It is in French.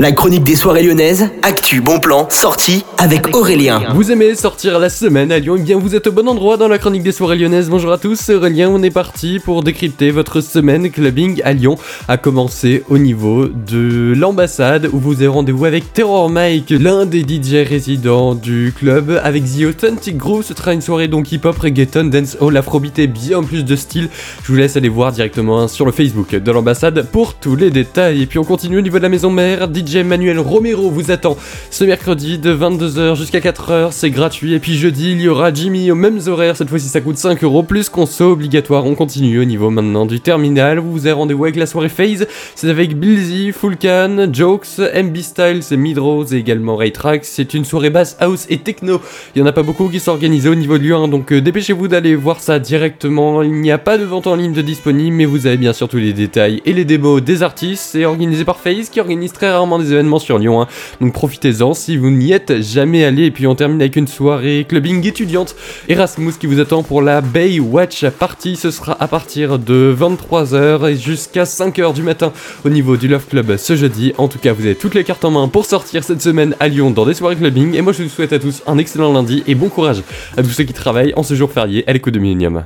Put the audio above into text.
La chronique des soirées lyonnaises, actu, bon plan, sortie avec Aurélien. Vous aimez sortir la semaine à Lyon Eh bien vous êtes au bon endroit dans la chronique des soirées lyonnaises. Bonjour à tous, Aurélien, on est parti pour décrypter votre semaine clubbing à Lyon. A commencer au niveau de l'ambassade où vous avez rendez-vous avec Terror Mike, l'un des DJ résidents du club. Avec The Authentic Groove, ce sera une soirée donc hip-hop, reggaeton, dancehall, afrobeat et bien plus de style. Je vous laisse aller voir directement sur le Facebook de l'ambassade pour tous les détails. Et puis on continue au niveau de la maison mère, DJ Manuel Romero vous attend ce mercredi de 22h jusqu'à 4h, c'est gratuit. Et puis jeudi, il y aura Jimmy aux mêmes horaires, cette fois-ci ça coûte 5 euros plus conso obligatoire. On continue au niveau maintenant du terminal, vous avez rendez-vous avec la soirée Phase, c'est avec Bilzy, Fullcan, Jokes, MB Style, c'est Midrose et également Raytrax. C'est une soirée basse house et techno. Il y en a pas beaucoup qui sont organisés au niveau de Lyon, donc euh, dépêchez-vous d'aller voir ça directement. Il n'y a pas de vente en ligne de disponible, mais vous avez bien sûr tous les détails et les démos des artistes. C'est organisé par Phase qui organise très rarement des événements sur Lyon. hein. Donc profitez-en si vous n'y êtes jamais allé. Et puis on termine avec une soirée clubbing étudiante. Erasmus qui vous attend pour la Bay Watch Party. Ce sera à partir de 23h et jusqu'à 5h du matin au niveau du Love Club ce jeudi. En tout cas, vous avez toutes les cartes en main pour sortir cette semaine à Lyon dans des soirées clubbing. Et moi, je vous souhaite à tous un excellent lundi et bon courage à tous ceux qui travaillent en ce jour férié à l'écoute de Millennium.